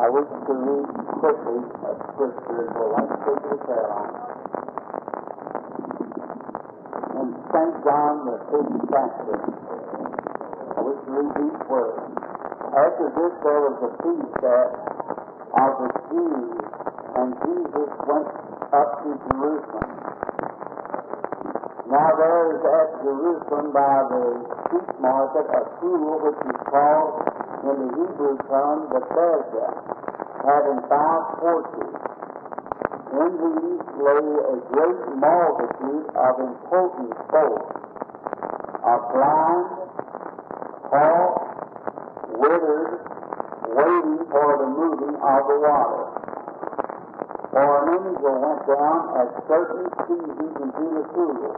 I wish to read quickly a scripture and we'll like to take prayer on. In St. John, the fifth chapter, I wish to read these words. After this, there was a feast that of the Jews, and Jesus went up to Jerusalem. Now there is at Jerusalem by the sheep market a pool which is called in the Hebrew tongue the Bethesda, having five porches. In these lay a great multitude of important folk, of blind, halt, withered, waiting for the moving of the water. For an angel went down at certain seasons into the pool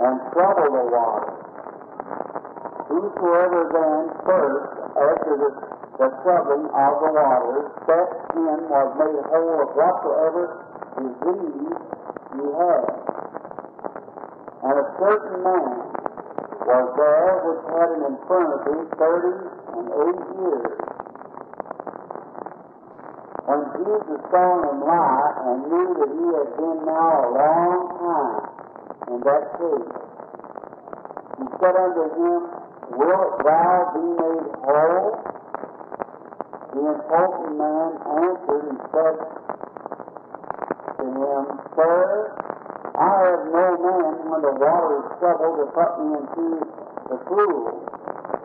and troubled the water. Whosoever then first, after the, the troubling of the waters, stepped in was made whole of whatsoever disease he had. And a certain man was there which had an infirmity thirty and eight years. When Jesus saw him lie and knew that he had been now a long time in that case, he said unto him, Wilt thou be made whole? The important man answered and said to him, Sir, I have no man when the water is troubled to put me into the pool.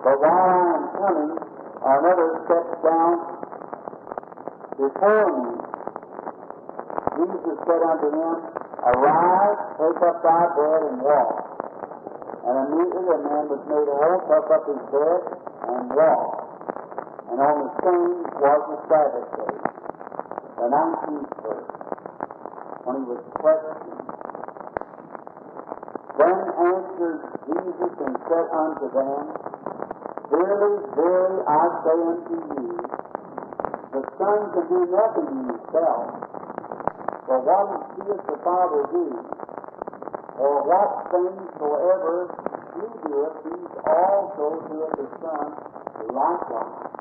But while I am coming, another steps down before me. Jesus said unto him, Arise, take up thy bed and walk. And immediately the man was made whole, took up his bed and walked. And on the same was the Sabbath day, the nineteenth verse, when he was questioned. Then answered Jesus and said unto them, Verily, verily, I say unto you, the Son can do nothing in himself, but what he seeth the Father do. For what things soever he doeth, these also doeth the Son likewise.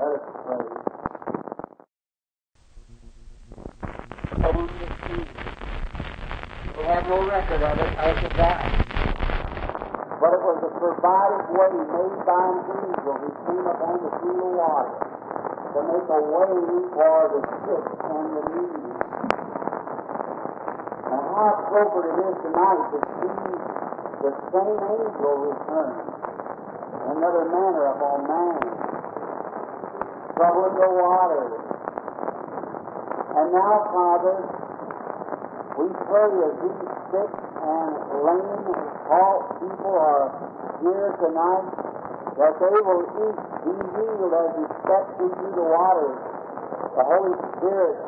Let us pray. We have no record of it as of that. But it was a provided way made by an angel who came upon the pool of water to make a way for the sick and the needy. How appropriate it is tonight to see the same angel return another manner of upon man, troubling the water. And now, Father, we pray as these sick and lame and halt people are here tonight, that they will each be healed as you step into the waters. The Holy Spirit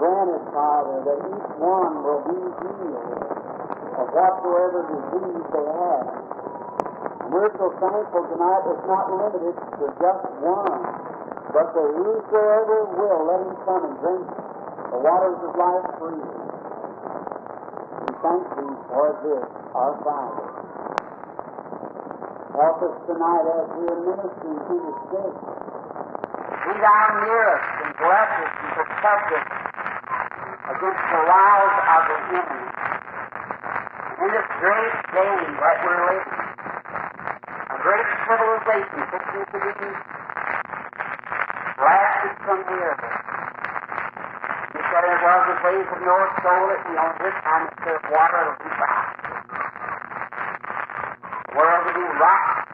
grant it, Father, that each one will be healed of whatsoever disease they have. And We're so thankful tonight it's not limited to just one, but that whosoever will, let him come and drink the waters of life freely. We thank thee for this, our Father. Help us tonight as we are ministering to the sick. Be thou near us and bless us and protect us against the wiles of the enemy. In this great day that we're living, a great civilization fixing to be blasted from the earth. He said it was the days of Noah, so will it be on this time that there's water will be found. The world will be rocked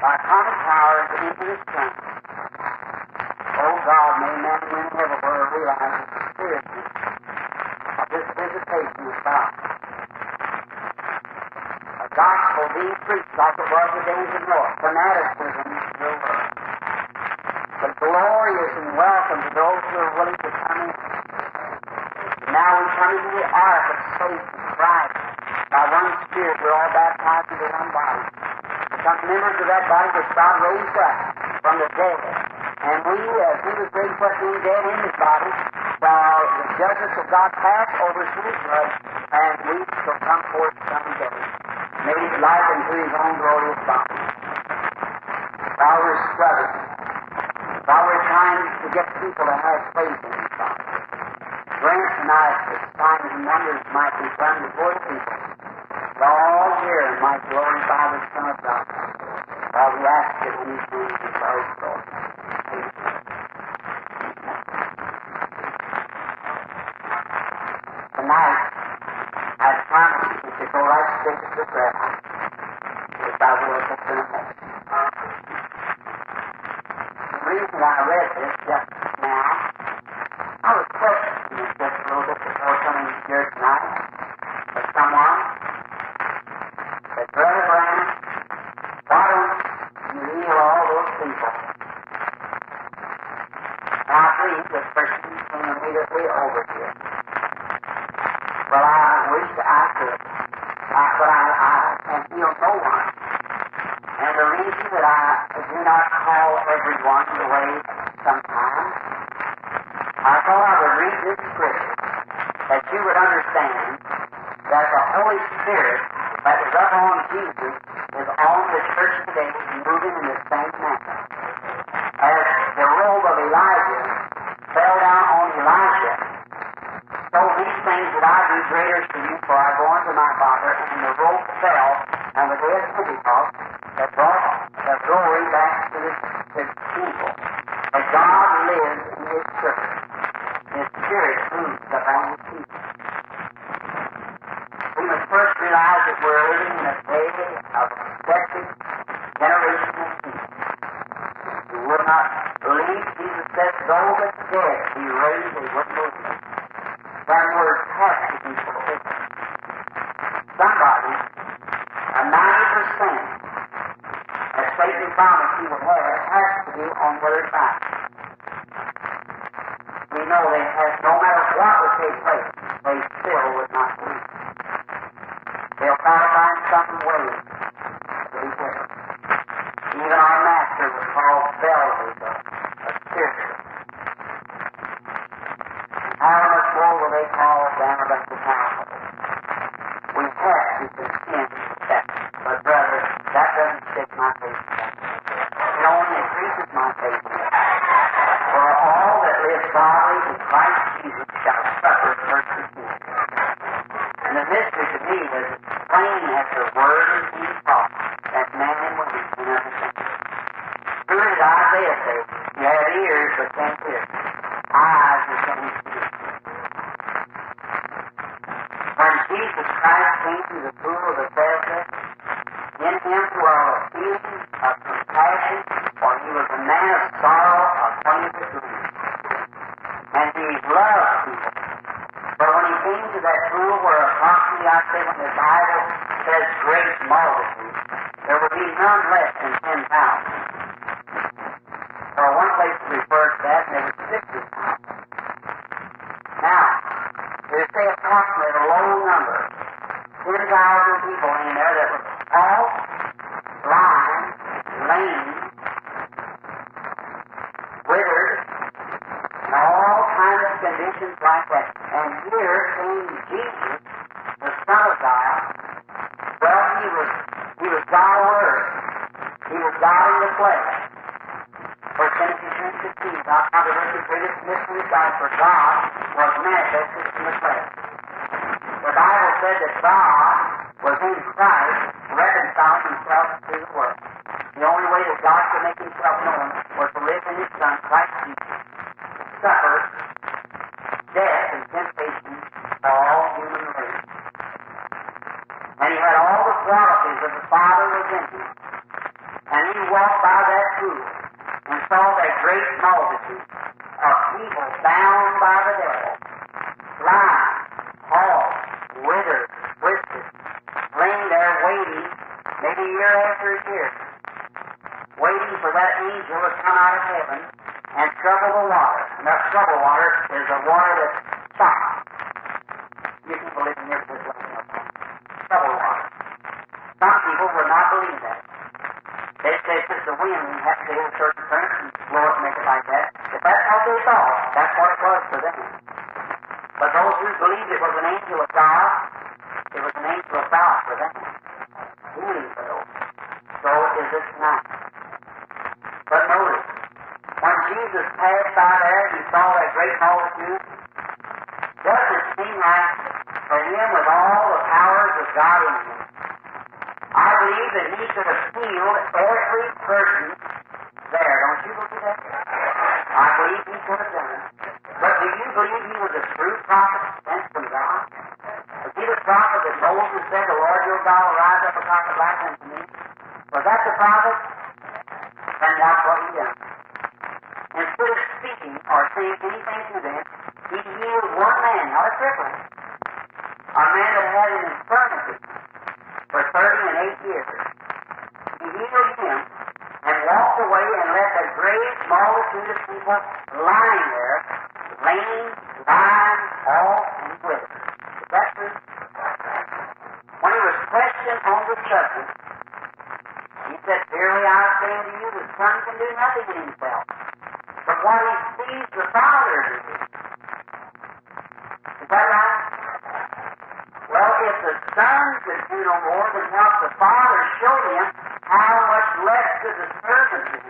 by atomic power into the sun. Oh God, may men and women everywhere realize the of this visitation is God. A gospel being preached like it was the days of Noah, fanaticism will work. But glorious and welcome to those who are willing to come in. Now we come into the ark of faith in Christ. By one Spirit, we're all baptized into one body. Become members of that body which God raised up from the dead. And we, as He was raised up being dead in His body, shall the judgments of God pass over through His blood, and we shall come forth someday, made like unto His own glorious body. while we're struggling, while we're trying to get people to have faith in you, Father. Grant tonight that signs and wonders might be done before people. That all and might glorify the Son of God. While we ask it in Christ's Lord. Amen. Tonight, as promised, we should go right straight to the prayer house. If I will, just in a minute. The reason why I read this just now, I was questioning it just a little bit before coming here tonight with someone that Brother Branham, why don't you heal all those people? And I believe this person came immediately over here. Well, I wish I could, uh, but I, I can heal no one. And the reason that I do not call everyone the way sometimes, I thought I would read this scripture that you would understand that the Holy Spirit that was up on Jesus is on the church today moving in the same manner. As the robe of Elijah fell down on Elisha, so these things that I do greater to you, for I go unto my Father, and the robe fell on the day of Pentecost that brought the glory back to the, the people. That God lives in His church. His Spirit moves upon His people. We must first realize that we're living in a day of excessive generation of people who will not believe Jesus says, though the dead be raised, they would believe. Then we're tested to be fulfilled. Somebody, a 90%, as Satan promised he would have, it has to be on their side. We know they have, no matter what would take place, they still would not believe. They'll try to find some way to be killed. Even our master was called Beelzebub, a, a spiritual. How much more will they call them about the power? We have to contend that. But brother, that doesn't stick my faith. It only increases my faith. For all that live godly in Christ Jesus shall suffer persecution. And the mystery to me was plain as the word is being taught that man and woman can understand. Who did Isaiah say? You have ears but can't hear. Eyes but can't see. When Jesus Christ came to the pool of Bethesda, in him dwell a feeling of compassion, for he was a man of sorrow, acquainted with grief. And he loved people. But when he came to that pool where approximately, I say, when the Bible says great multitude, there will be none less than ten thousand. For one place it refers to that, and there was sixty thousand. Now, they say approximately a low number, ten thousand people in there that were all blind, lame, withered, and all kinds of conditions like that. And here came Jesus, the Son of God. Well, he was he was God on earth. He was God in the flesh. For Genesis 3.16, God God, for God was manifested in the flesh. The Bible said that God was in Christ reconciling himself to the world. The only way that God could make himself known was to live in his Son, Christ Jesus, suffer death and temptation for all human race. And he had all the qualities of the Father within him. And he walked by that pool and saw that great multitude of people bound by the devil, blind, halt, withered, twisted, laying there waiting, maybe year after year, waiting for that angel to come out of heaven and trouble the water. And that trouble water is the water that stops. You people live in this way. Trouble water. Some people would not believe that. They say it's just the wind have to hit a certain it and they saw. That's what it was for them. But those who believed it was an angel of God, it was an angel of God for them. Healing for those. So is this tonight. But notice, when Jesus passed by there, he saw that great multitude. Does it seem like for him, with all the powers of God in him, I believe that he could have healed every person talk about him to me. Was that the problem he sees the Father in me. Is that right? Well, if the Son could do no more than what the Father showed him, how much less could the servant do,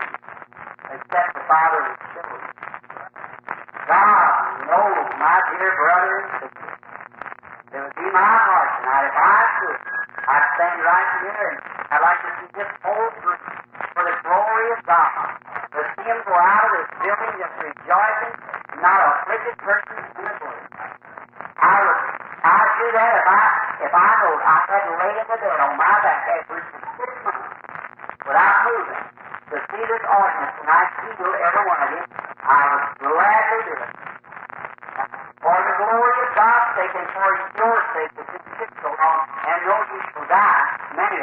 except the Father would show him? God knows, my dear brothers, it would be my heart tonight if I could. I'd stand right here and I'd like to see this whole truth for the glory of God. To see him go out of this building that's rejoicing, not a afflicted person in the Lord. I would, I'd do that if I, if I know I had laid in the bed on my back every six months without moving to see this audience and I heal every one of you, I would gladly do it. For the glory of God's sake and for your sake, that this is so long, and though you shall die, many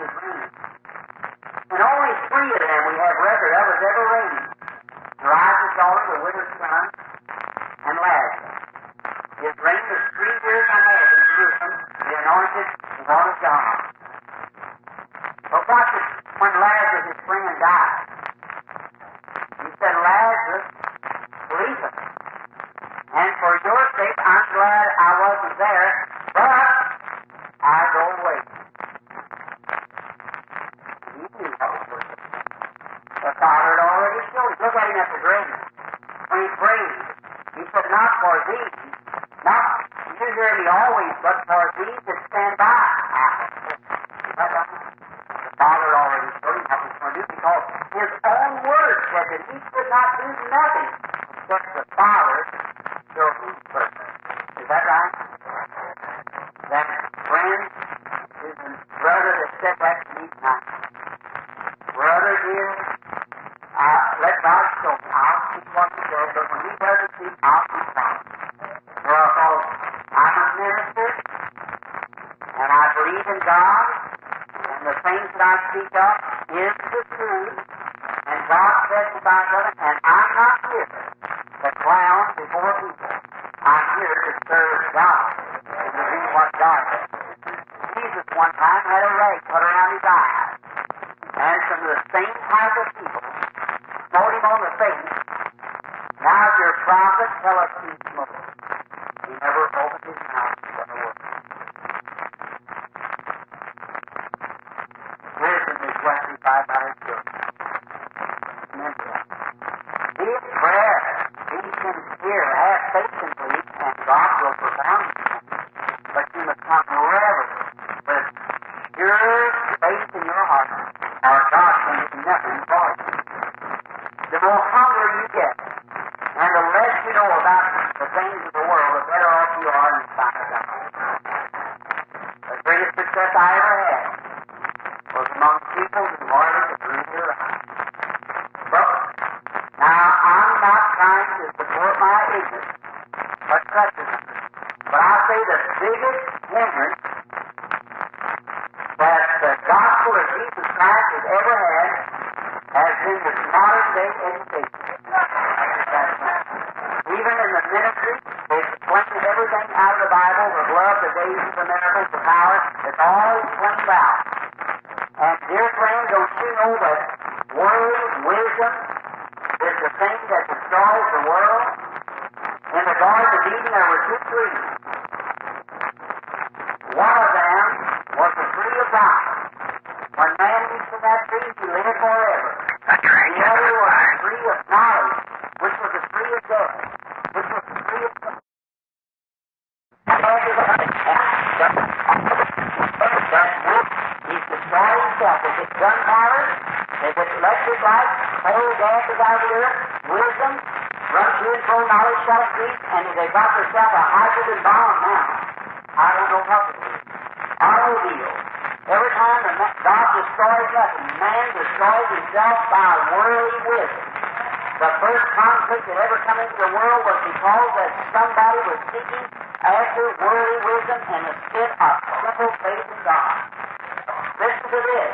was raining. And only three of them we have record of as ever raining. Elijah's daughter, the widow's son, and Lazarus. It rained for three years and a half in Jerusalem, the anointed one of God. Explained out. And dear friend, don't you know that worldly wisdom is the thing that destroys the world? In the Garden of Eden, there were two trees. One of them was the tree of life. When man eats from that tree, he lives forever. That's right. The other was the tree of knowledge, which was the tree of death, which was the tree of He's destroying himself. If it's gunpowder, if it's electric light, coal gases out of the earth, wisdom, run to and fro, knowledge shall increase, and they themselves a hydrogen bomb now. I don't know what to do. Automobile. Every time the God destroys nothing, man destroys himself by worldly wisdom. The first conflict that ever come into the world was because that somebody was seeking after worldly wisdom and instead of simple faith in God. Listen to this.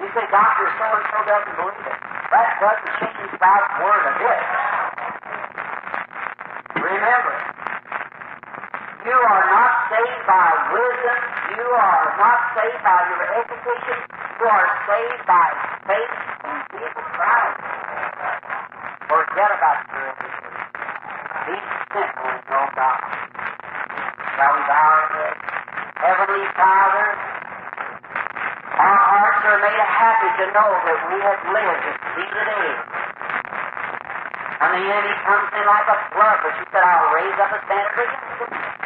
You say, Doctor, so and so doesn't believe it. That doesn't change God's word a bit. Remember, you are not saved by wisdom. You are not saved by your education. You are saved by faith in Jesus Christ. Forget about your education. Be simple and know God. Shall we bow our heads? Heavenly Father, our hearts are made happy to know that we have lived to see the day. And the enemy comes in like a flood, but you said, I'll raise up a standard against him.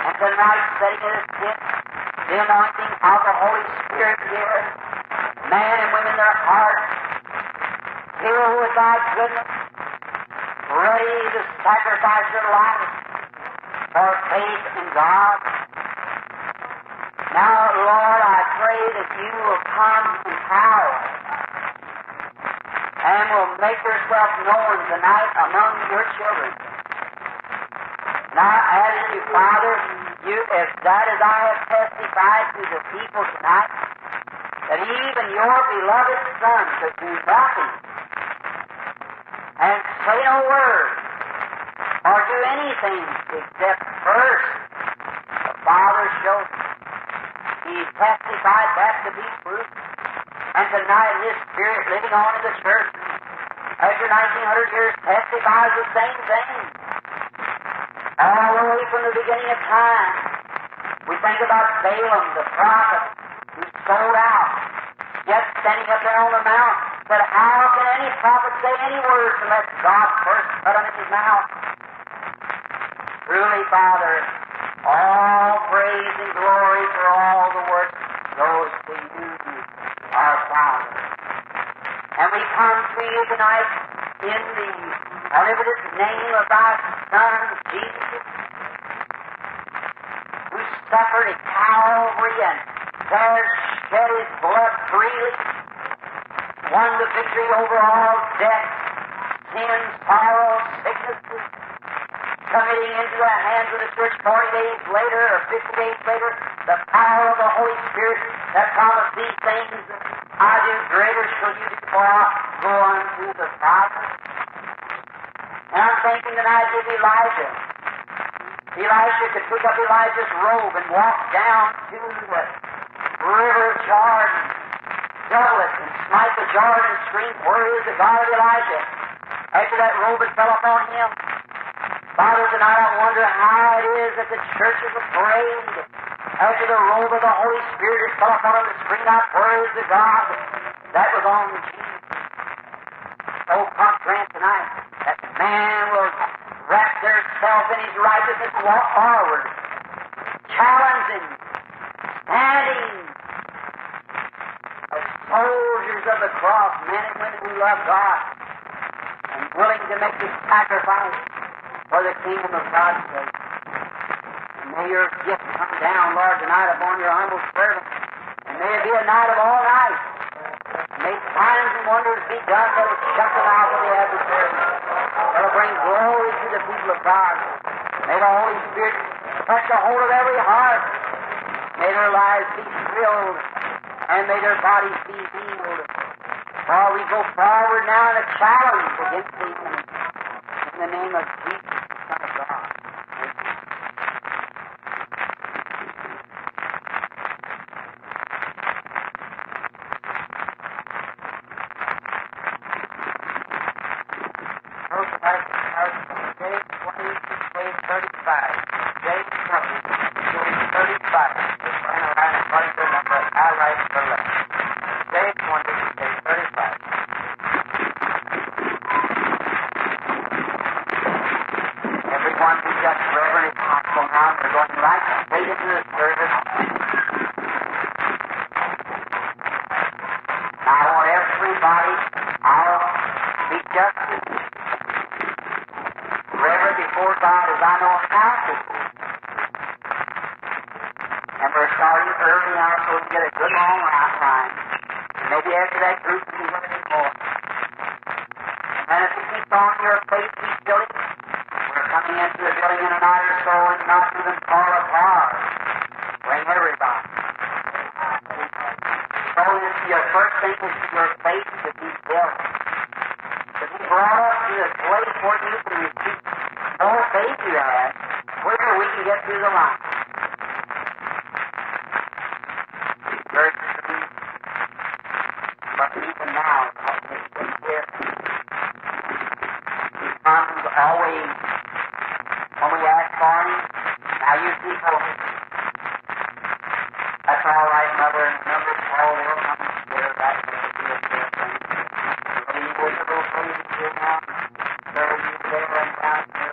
And tonight, sitting in this pit, the anointing of the Holy Spirit here, man and women, their hearts filled with thy goodness, ready to sacrifice their life for faith in God. Now, Lord, I pray that you will come in power and will make yourself known tonight among your children. Now, as you, Father, you, as that as I have testified to the people tonight, that even your beloved Son could do nothing and say no word or do anything except first the Father showed. He testified that to be true. And tonight His Spirit living on in the church after 1900 years testifies the same thing. All way from the beginning of time. We think about Balaam, the prophet, who sold out, yet standing up there on the mount, said, How can any prophet say any words unless God first put them in his mouth? Truly, Father, all praise and glory for all the work goes to you, our Father. And we come to you tonight in the omnipotent name of thy Son, Jesus, who suffered at Calvary and there shed his blood freely, won the victory over all death, sin, sorrow, sicknesses, committing into the hands of the church 40 days later or 50 days later the power of the Holy Spirit that promised these things I do greater shall you do for I go unto the Father. And I'm thinking tonight of Elisha. Elijah could pick up Elijah's robe and walk down to the river Jordan, double it, and smite the Jordan stream. Where is the God of Elijah? After that robe had fell upon him, Father, tonight I wonder how it is that the church is afraid after the robe of the Holy Spirit is fell upon them to scream out, Where is the God that was on Jesus? himself in his righteousness and walk forward, challenging, standing as soldiers of the cross, men and women who love God and willing to make the sacrifice for the kingdom of God's sake. May your gift come down, Lord, tonight upon your humble servant. And may it be a night of all nights. May signs and wonders be done that will shut the mouth of the adversary and glory to the people of God. May the Holy Spirit touch a hold of every heart. May their lives be filled, and may their bodies be healed. While we go forward now in a challenge against Satan in the name of Jesus. So you. go and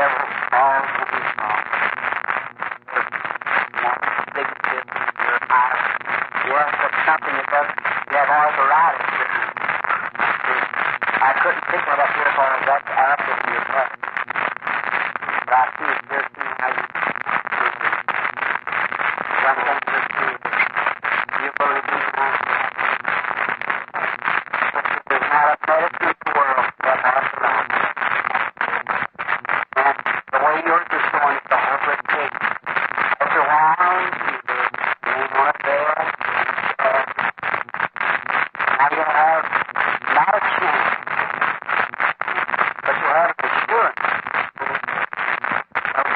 several small women songs. One big tip, your eye. Have got something that does, you have arthritis. I couldn't pick one up here for that up with your butt. But I see it here too how you Some things are true. You believe me, There's not a medicine in the world that arthritis. And the way yours is going is the hopeless case. After a while, you ain't on a bed. Now you're going to have not a chance, but you'll have an assurance of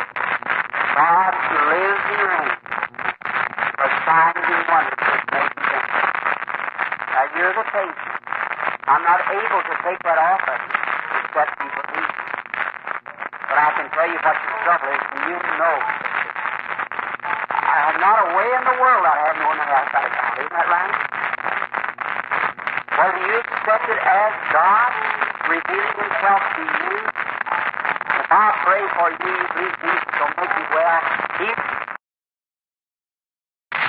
God who lives and reigns. For signs and wonders which may be done. Now you're the patient. I'm not able to take that off of you, except you believe. But I can tell you what your trouble is, and you know. I have not a way in the world I have known the outside God. Isn't that right? Whether you accept it as God revealing Himself to you, if I pray for you, you believe Jesus will make you well. He,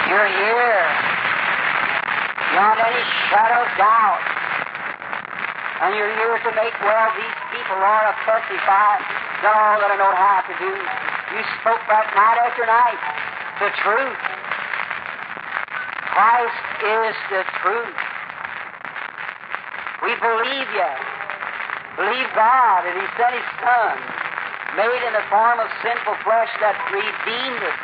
you're here beyond any shadow of doubt. And you're here to make well these people, Lord, have done all that I know how to do. You spoke that night after night, the truth. Christ is the truth. We believe you. Believe God that He sent His Son, made in the form of sinful flesh that redeemed us.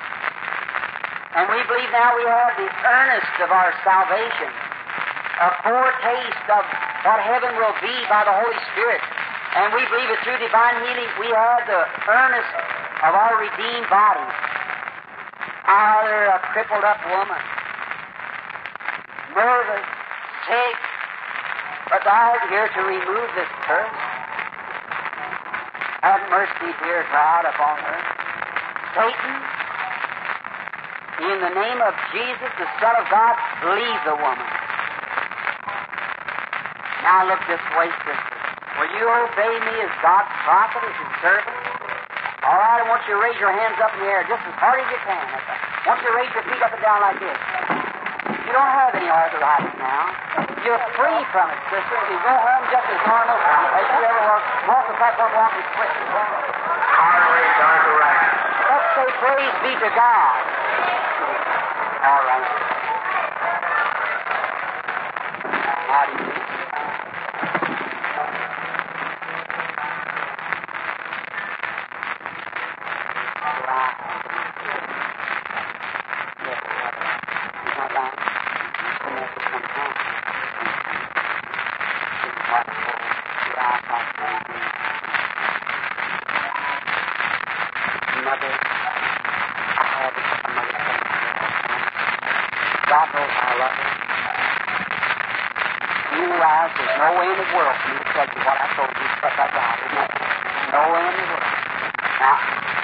And we believe now we have the earnest of our salvation, a foretaste of what heaven will be by the Holy Spirit. And we believe that through divine healing we have the earnest of our redeemed bodies. Either a uh, crippled up woman, nervous, sick, but thou art here to remove this curse. Have mercy, dear God, upon her. Satan, in the name of Jesus, the Son of God, leave the woman. Now look this way, sister. You obey me as God's prophet, as his servant? All right, I want you to raise your hands up in the air just as hard as you can. I want you to raise your feet up and down like this. You don't have any arthritis now. You're free from it, sister. You go home just as normal as you ever. Walk the platform, walk as quick. Arteries, arthritis. Let's say praise be to God. All right. How do you do? the world for me to tell you what I told you, but I got it. No way in the world. Now,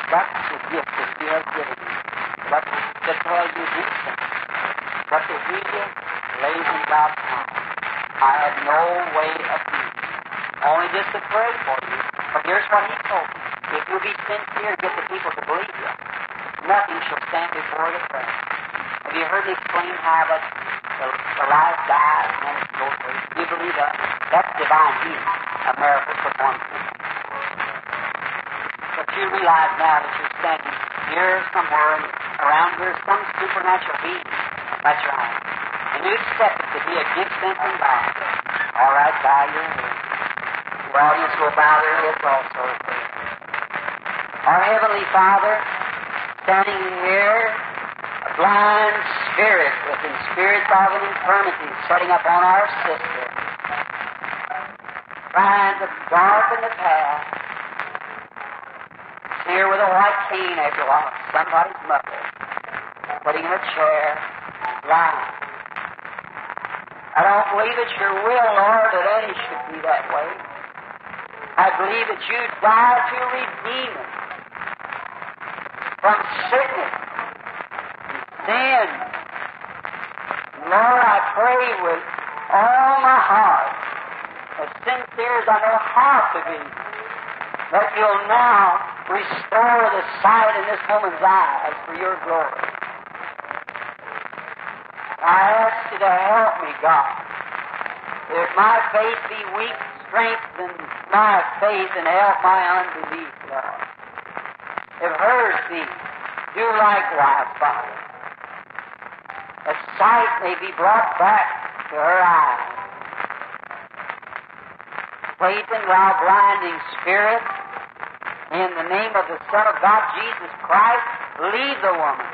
that's the gift that He has given me. But to tell you these things. But to hear you lays in God's time. I have no way of it. Only just to pray for you. But here's what He told me. If you be sincere and get the people to believe you, nothing shall stand before the prayer. Have you heard me explain how that the, the life dies and then it goes away? You believe that? That's divine healing, a miracle performed. But you realize now that you're standing here somewhere and around here some supernatural being. That's right. And you accept to be a sent from God. All right, bow your head. The audience will bow their heads also. Our Heavenly Father, standing here, a blind spirit with the spirits of an infirmity setting up on our sister, trying to darken the path. Here with a white cane while, somebody's mother, putting in a chair, blind. I don't believe it's your will, Lord, that any should be that way. I believe that you died to redeem us from sickness and. Lord, I pray with all my heart, as sincere as I know how to be, that you'll now restore the sight in this woman's eyes for your glory. I to help me, God. If my faith be weak, strengthen my faith and help my unbelief, Lord. If hers be, do likewise, Father. That sight may be brought back to her eyes. Satan, thou blinding spirit, in the name of the Son of God, Jesus Christ, leave the woman.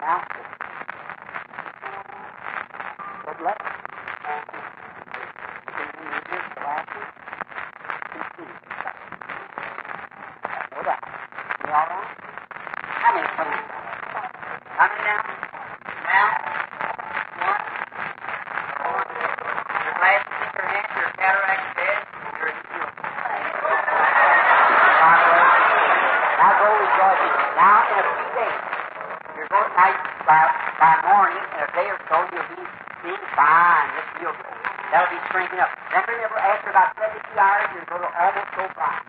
Now, good luck. Can you use your glasses? Can see. No doubt. You all right? How many, please? How many now? Now? One? Four? Your glasses in your hand, your cataract dead, you're healed. Now go rejoicing. Now, in a few days, you're going to night by, by morning, in a day or so, you'll be being fine. Just feel good. That'll be shrinking up. Then remember, after about 72 hours, you're going to almost go fine.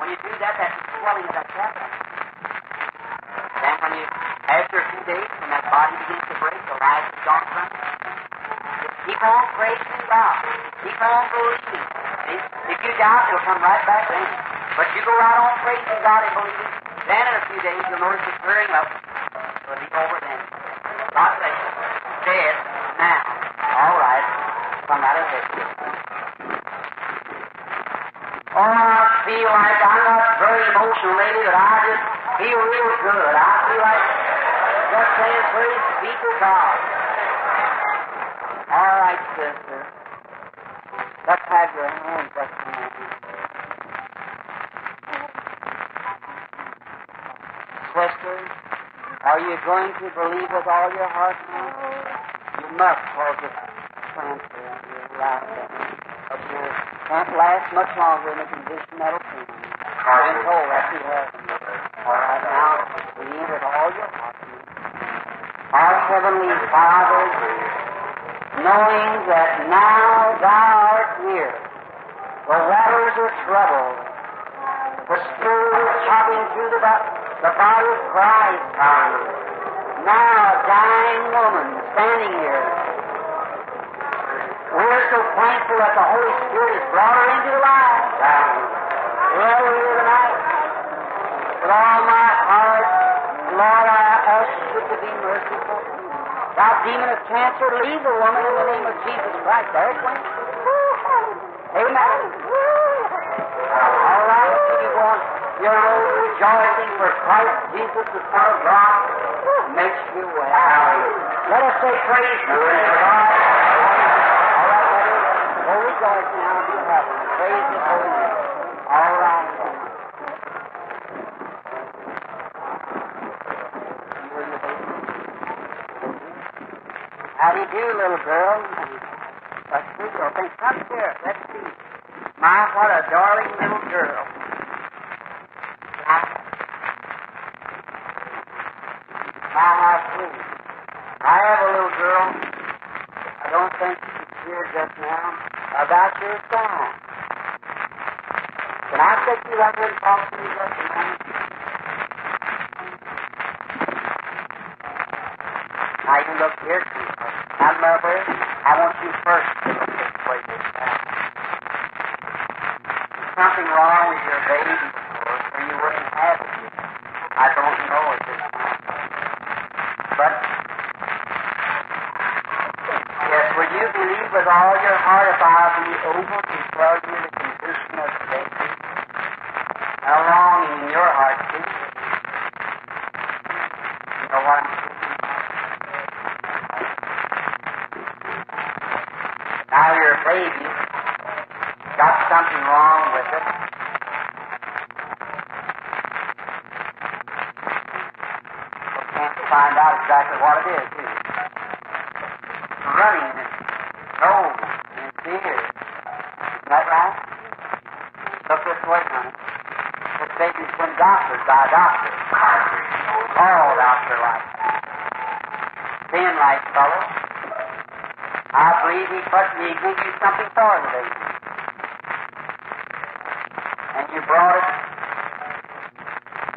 When you do that, that's the swelling of that cataract. Then when you, after a few days, when that body begins to break, the life is gone from it. Just keep on praising God. Keep on believing. See? If you doubt, it'll come right back in. But you go right on praising God and believing. Then in a few days, you'll notice it clearing up. It'll be over then. God bless you. Dead now. All right. Come out of this. Oh, I feel like I'm not very emotional lately, but I just feel real good. I feel like just saying praise be to God. All right, sister. Let's have your hand just a moment. Sister, are you going to believe with all your heart now? You must, cause it's transfer in your life. But you can't last much longer in the condition that'll come. I've been told that you have. All right, now, believe with all your heart. Our Heavenly Father, knowing that now thou art here, the waters are troubled, the Spirit is chopping through the, bo- the body of Christ. Now, a dying woman standing here. We're so thankful that the Holy Spirit has brought her into the light. We're here tonight. With all my heart, Lord, I ask you to be merciful. Thou demon of cancer, leave the woman in the name of Jesus Christ. There it went. Amen. All right, you going. Your road rejoicing for Christ Jesus, the Son of God, makes you well. Let us say praise to Him. All right, brother. Go rejoice now and be happy. Praise His holy name. All right. How do you do? little girl. Sweet little thing. Come here. Let's see. My, what a darling little girl. I, my, how sweet. I have a little girl. I don't think she's here just now. About your size. Can I take you up here and talk to you just a moment? Now you look here, sweetheart. Now, mother, I want you first to look this way this time. There's something wrong with your baby, of course, or you wouldn't have it. I don't know at this time. But, yes, will you believe with all your heart if I'll be able to tell you the condition of baby? A longing in your heart, too. You know what? Now your baby got something wrong with it. We can't find out exactly what it is, do you? Running in its nose and its ears. Is that right? Look this way, honey. This baby's been doctored by a doctor. All doctor like. Thin like fellow. I believe he put he gave you something for the baby. And you brought it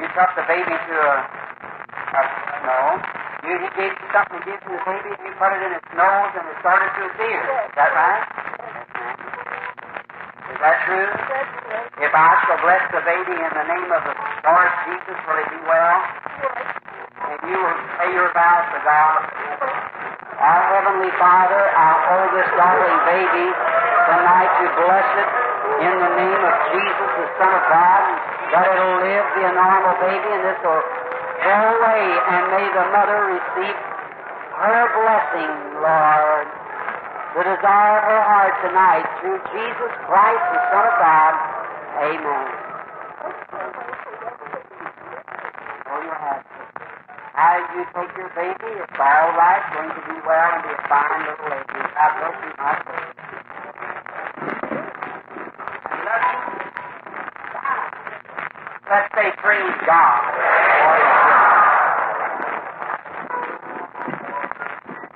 you took the baby to a, a no. You he gave you something to give to the baby and you put it in its nose and it started to its ears. Is that right? Is that true? If I shall bless the baby in the name of the Lord Jesus, will it be well? You will say your vows to God. Our Heavenly Father, I hold this darling baby tonight to bless it in the name of Jesus, the Son of God, that it'll live, be a normal baby, and this will go away, and may the mother receive her blessing, Lord. The desire of her heart tonight, through Jesus Christ, the Son of God. Amen. Oh, you have to. How you take your baby, it's all right, going to be well and be a fine little lady. God bless you, my you. Let's say praise God.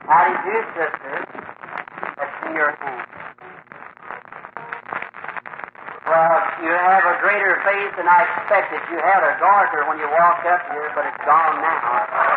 How did you, sisters? Let's see your hands. Well, you have a greater faith than I expected. You had a goiter when you walked up here, but it's gone now.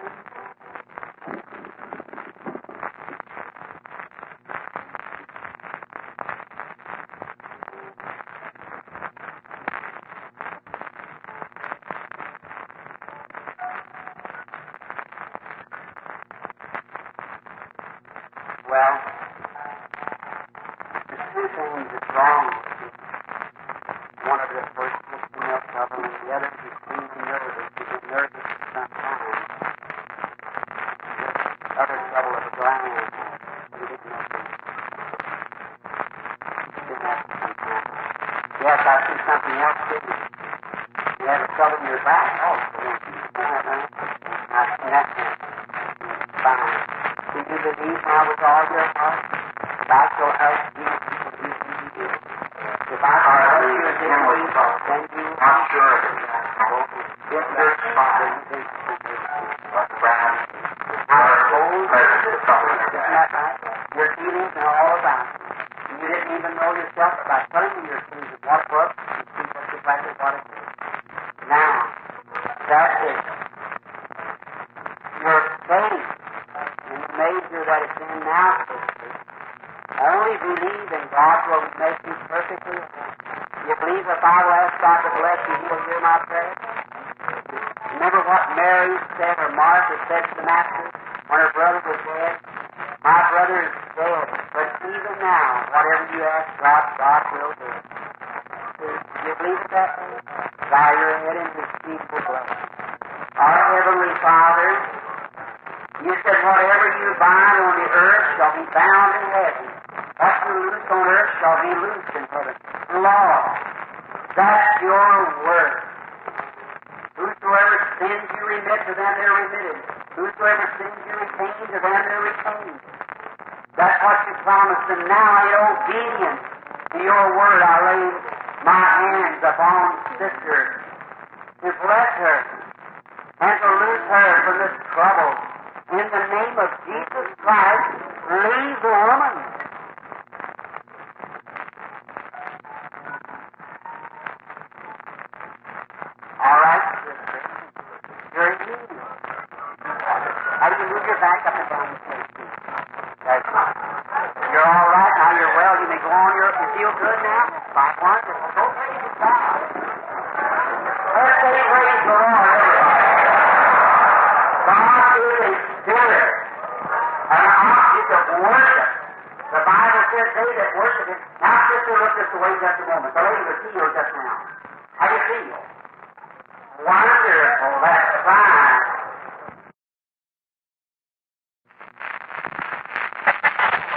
Thank you. Her they that worship Him. Now, sister, look this way just a moment. The lady was healed just now. How do you feel? Wonderful. Oh, that's fine.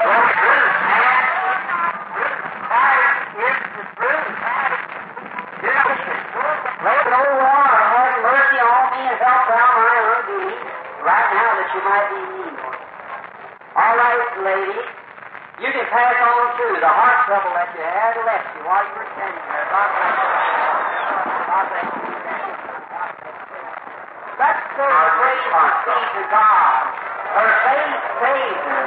Well, Bruce, man. Bruce, Christ is the truth. Lord, O Lord, have mercy on me and help thou my unbelief right now that you might be healed. All right, lady. You can pass on through. The heart trouble that you had left you while you were standing there. God bless you. God bless you. Let's go praise and see to God. Her faith saved her.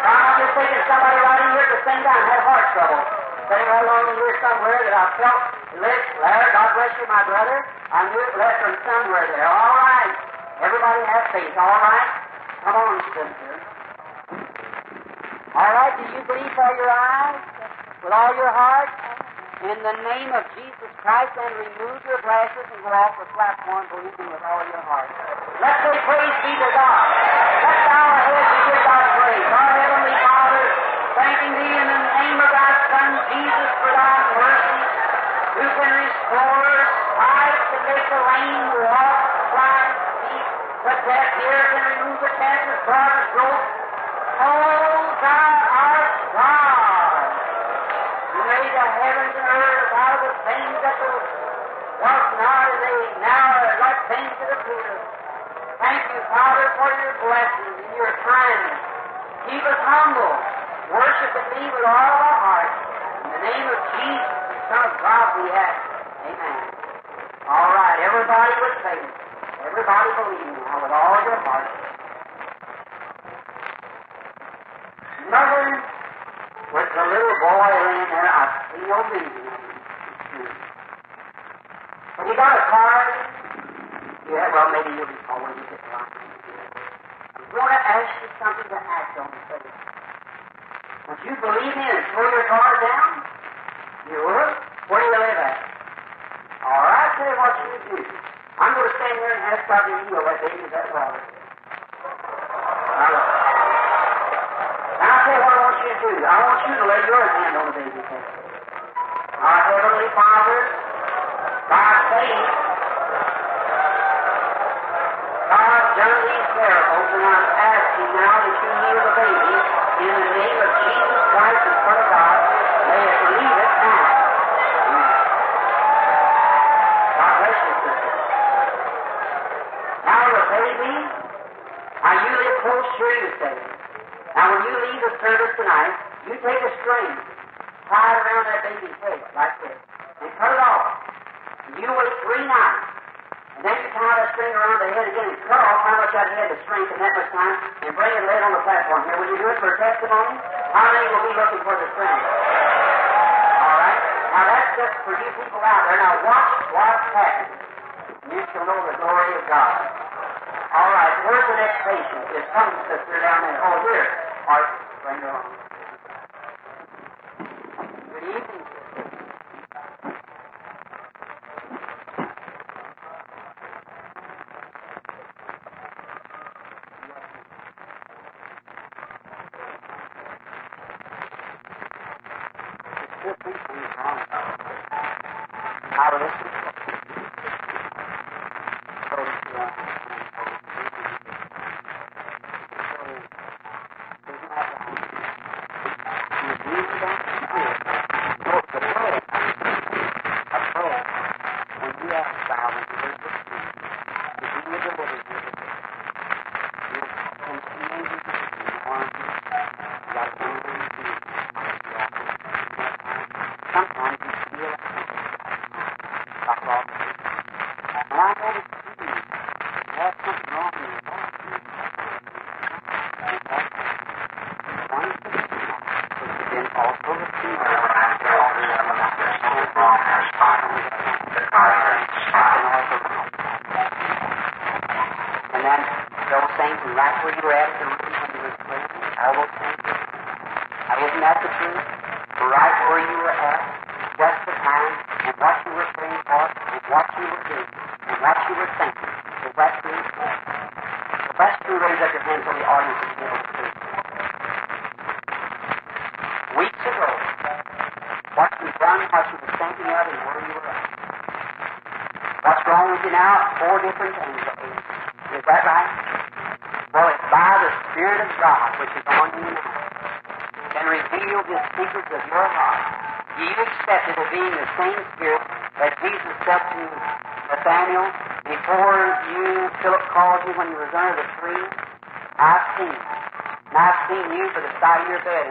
Now, I'm just thinking somebody right in here at the same time had heart trouble. Sitting right along in here somewhere that I felt lit. Larry, God bless you, my brother. I knew it left from somewhere there. All right. Everybody has faith. All right. Come on, sister. All right. Do you believe by your eyes? With all your heart? In the name of Jesus Christ, and remove your glasses and go off the platform believing with all your heart. Let's say praise be to God. Bow our heads give God praise. Our Heavenly Father, thanking Thee in the name of Thy Son Jesus for Thy mercy, who can restore sight to make the lame walk, blind speak, the deaf hear, can remove the cancer, darkness, growth. Oh, Thou art God. You made the heavens and earth out of the things that was not as they now are like things that appear. Thank you, Father, for your blessings and your kindness. Keep us humble, worshiping Thee with all our hearts. In the name of Jesus, Son of God, we ask. Amen. All right, everybody with faith. Everybody believing now with all your heart. Mother, with the little boy laying there, I see no reason. Have you got a card? Yeah, well, maybe you'll be when you get around. I'm going to ask you something to act on today. Would you believe me and throw your card down? You would? Where do you live at? All right, you what you do. I'm going to stand here and ask God to heal that baby that water. Now. I'll what I want you to do. I want you to lay your hand on the baby's head. Our Heavenly Father, by faith, God done these miracles, and I'm asking now that you heal the baby in the name of Jesus Christ, the Son of God. May it leave it now. God bless you, sister. Now the baby, now you to you, say. Now when you leave the service tonight, you take a string, tie it around that baby's head like this, and cut it off. And you wait three nights. And then you tie that string around the head again and cut off how much that head to strength in that much time and bring it laid on the platform here. Will you do it for a testimony? How many will be looking for the string? All right. Now that's just for you people out there. Now watch what's happening. You shall know the glory of God. All right, where's the next patient? Is some sister down there? Oh, here. All right, bring her on. Good evening, sister. How is it?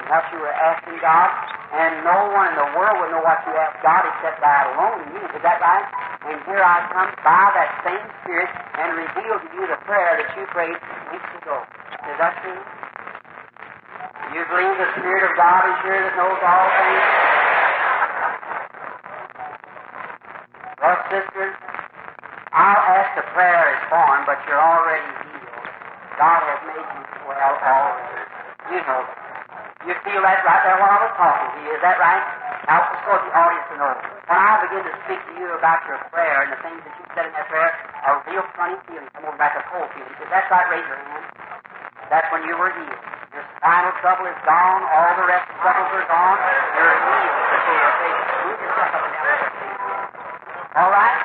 What you were asking God, and no one in the world would know what you asked God except God alone knew. Is that right? And here I come by that same Spirit and reveal to you the prayer that you prayed weeks ago. Is that true? You believe the Spirit of God is here that knows all things? Well, sisters, I'll ask the prayer is formed, but you're already healed. God has made you well already. You know that. You feel that right there while I was talking to you. Is that right? Now, let's the audience to know. When I begin to speak to you about your prayer and the things that you said in that prayer, a real funny feeling come over like a cold feeling. Is that right? Raise your hand. That's when you were healed. Your spinal trouble is gone. All the rest of the troubles are gone. You're healed. And down. All right?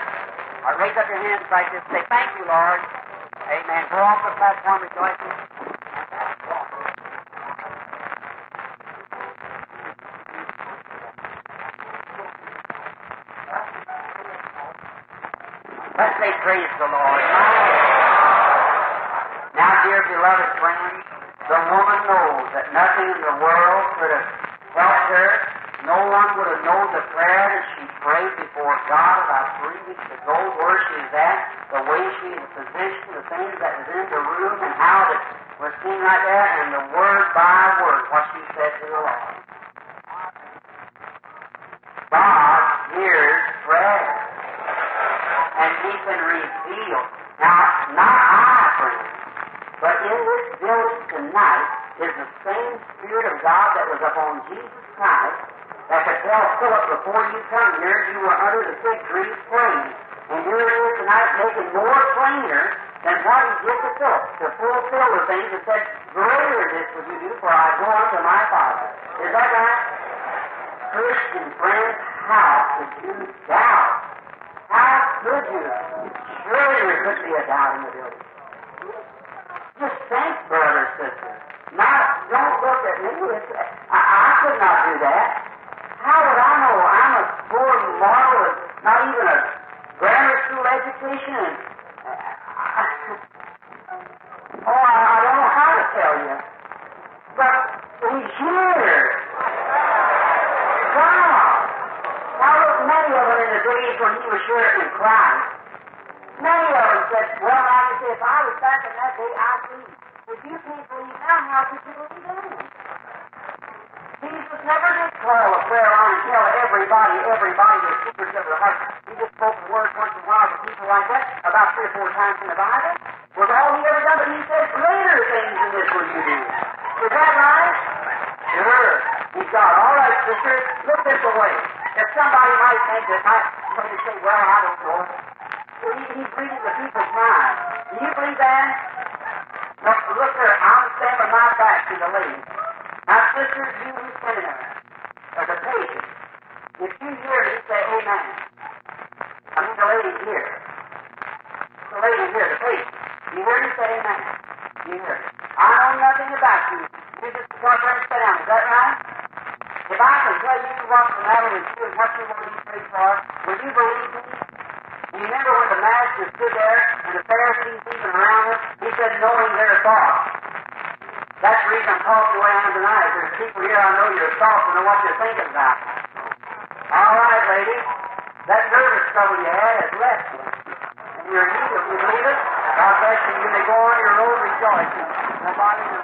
Raise up your hands like this. Say, thank you, Lord. Amen. Go off the platform rejoicing. Let's say praise the Lord. Now, dear beloved friends, the woman knows that nothing in the world could have helped her. No one would have known the prayer that she prayed before God about three weeks ago, where she's at, the way she is positioned, the things that was in the room, and how it was seen right there, and the word by word, what she said to the Lord. God hears prayer and he can reveal. Now, not I, friends, but in this building tonight is the same Spirit of God that was upon Jesus Christ that could tell Philip before you come here you were under the fig tree praying. And here it is tonight making more plainer than what he did to Philip to fulfill the things that said, Greater this will you do, for I go unto my Father. Is that right? Christian friends, how could you doubt? How could you? Surely there could be a doubt in the building. Just think, brother, sister. Not, don't look at me. It's, I, I could not do that. How would I know? I'm a poor mortal with not even a grammar school education. Uh, oh, I, I don't know how to tell you. But he's here. God. Now look, many of them in the days when he was sharing in Christ, many of them said, well, I can say, if I was back in that day, I'd believe. If you can't believe now, how could you believe then? Jesus never did call a prayer on and tell everybody, everybody the secrets of their heart. He just spoke a word once in a while to people like that, about three or four times in the Bible. Was all he ever done, but he said, greater things than this will you do. Is that right? Sure. He's God. All right, sister, look this way. If somebody might think that might somebody say, well, I don't know. Well, he, he's reading the people's mind. Do you believe that? Look, look there. I'm standing my back to the lady. Now, sister, you who's sitting there, as a patient, If you hear me say amen, I mean the lady here. The lady here, the priest. You hear me say amen? You hear it. I know nothing about you. You just up there and sit down. Is that right? If I can tell you what's the matter with you and what you want to be prayed for, will you believe me? You remember when the master stood there and the Pharisees even around him? He said, knowing their thoughts. That's the reason I'm talking the way I am tonight. There's people here I know your thoughts and know what you're thinking about. All right, lady. That nervous trouble you had has left you. And you're healed. You believe it? God bless you. You may go on your road rejoicing. Nobody is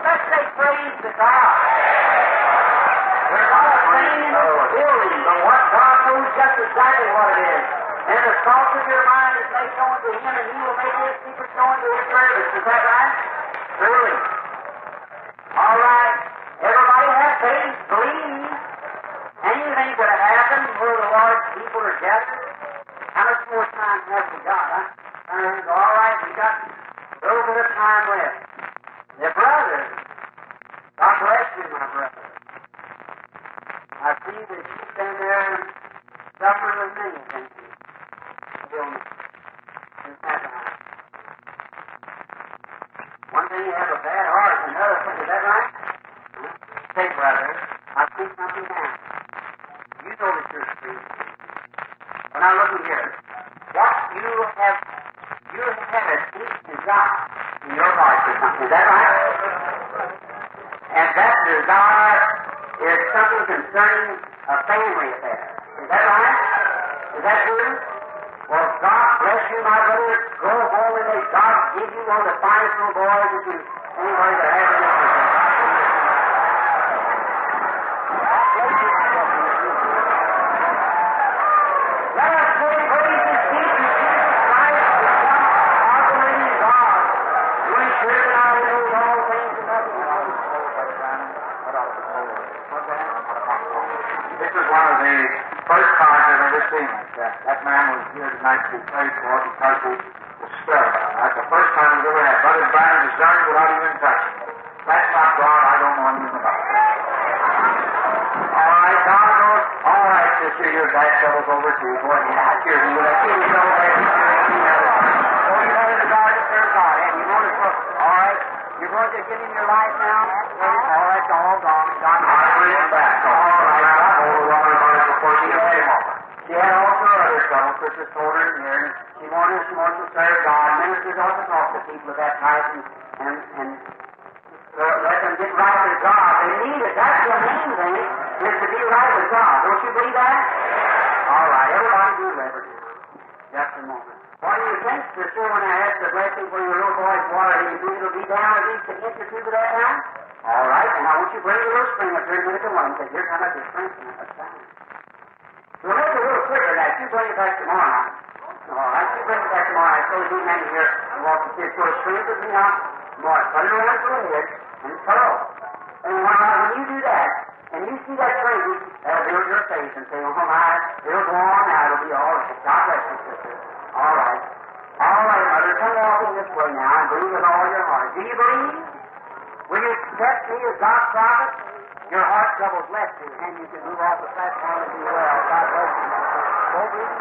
Let's say praise to God. There's not a thing in this building but what God knows just exactly what it is. And the thoughts of your mind is made known to Him, and He will make His secrets known to His servants. Is that right? Truly. All right. Everybody have faith. Believe. Anything could have happened where the large people are gathered. How much more time have we got, huh? Uh, all right, we got a little bit of time left. The brothers, God bless you, my brother. I see that you stand there and suffer with many things. Illness. Isn't that? One thing you have a bad heart, and another thing, is that right? Say, brother, I see something now. You know that you're free. Well, now look at here. What you have, you have a deep desire in your heart for something. Is that right? And that desire is something concerning a family affair. Is that right? Is that true? Well, God bless you, my brother. Go home and may God give you one of the finest little boys that you anybody that has in this country. Let us pray, praise His feet in Jesus Christ, the Son of the living God. We sure now knows all things and nothing else. This is one of the first times I've ever seen like that. That man was here tonight to be prayed for because he was sterile. That's the first time he's ever had. Brother Branham discerned without even touching. That's not God. I don't know anything about it. All right, God knows. All right, sister, your back settles over too. Go ahead. I hear you. I hear you. Ahead. Oh, you know the God to serve God, and you want to go. All right, you're going to give him your life now. All right, it's all gone. God I bring him back. All right, I'll hold the water before she came over. She had also other trouble, Sister told her here. She wanted, she wants to serve God. Ministers ought to talk to people of that type and, and, and uh, let them get right with God. They need it. That's the main thing, is to be right with God. Don't you believe that? All right, everybody do liberty. Just a moment. What do you think, sister, when I ask the blessing for your little boy's water? Do you think it'll be down at least an inch or two to that now? All right, and I want you to bring your little spring up here in a minute to one, because here comes the spring from that time. We'll make it a little quicker that. You bring it back tomorrow night. All right, you bring it back tomorrow night. So you men here and walk the kids sort of spring with me now. More, put it around your head and curl. And when, when you do that, and you see that spring, that'll uh, build your faith and say, oh my, it'll go on now, it'll be all right. God bless you, sister. All right. All right, mother, come walking this way now and believe with all your heart. Do you believe? Will you accept me as God's prophet? Your heart trouble's left you, and you can move off the platform and be well. God bless you. The the.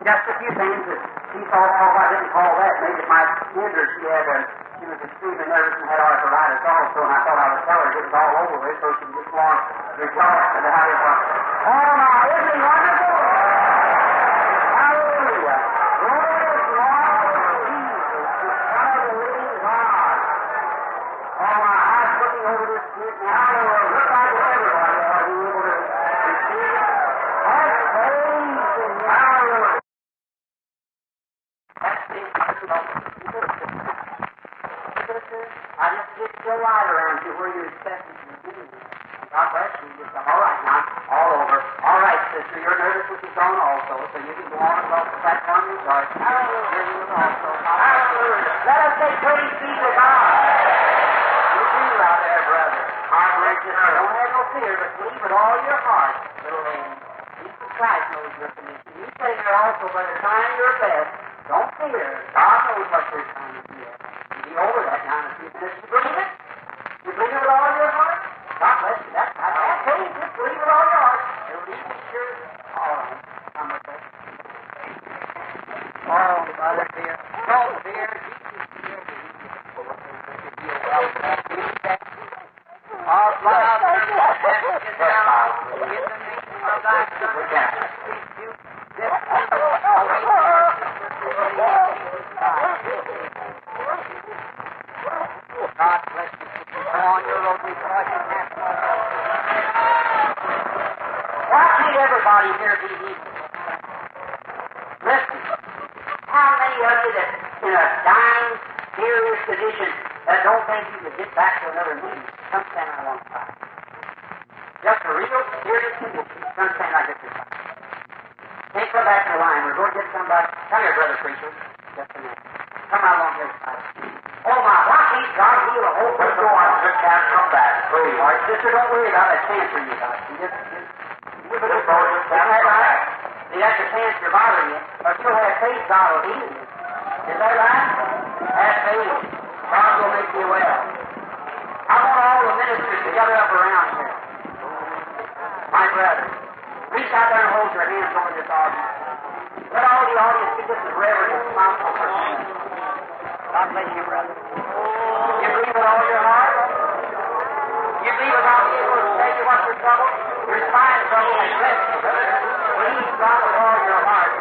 Just a few things that she thought, oh, I didn't call that. Maybe my hinder, she had, uh, she was extremely nervous and had arthritis also, and I thought I would tell her it was all over with, so she just want to rejoice and how it was. Oh, my, isn't he wonderful? Over this kid, and I will look like everybody ought to be able to receive it. That's praise and hallelujah. That's the I just get your light around you where you expect it to be. God bless you. Just all right now. All over. All right, sister. Your nervous was gone also, so you can go on across the platform and rejoice. Hallelujah. You also. Hallelujah. Let us say praise be to God. You do out there, brother. I bring just don't have no fear, but believe with all your heart, little lady. Jesus Christ knows your condition. You say there also, brother, trying your best. Don't fear. God knows what you're trying to do. You'll be over that now in a few minutes. You believe it? You believe it with all your heart? God bless you. That's right. That's faith. Just believe it with all your heart. It'll be sure. All of them. Come with us. Oh, brother dear. So dear. Jesus dear. All fly out there. Get down. Get the name of thy son. Speak you. This God bless you. Go on your road before you have Why can't everybody here be healed? Listen. How many of you that in a dying, serious condition that don't think you can get back to another meeting, come stand on one side. Just a real serious condition, come stand like this side. Can't come back to the line. We're going to get somebody. Come here, brother preacher. Just a minute. Come out on this side. Oh my, why can't God heal a whole person? Go on, just can't come back. Please. All right, sister, don't worry about that cancer you got. You just, just, you just, just, just, that right? See, that's the cancer bothering you. But you'll have faith, God will heal you. Is that right? Have faith. God will make you well. I want all the ministers to gather up around here. My brother, reach out there and hold your hands over this audience. Let all the audience give this reverent and thoughtful person. God bless you, brother. You believe with all your heart? You believe without being able to say you want your trouble? You're fine trouble and bless you, brother. Believe God with all your heart.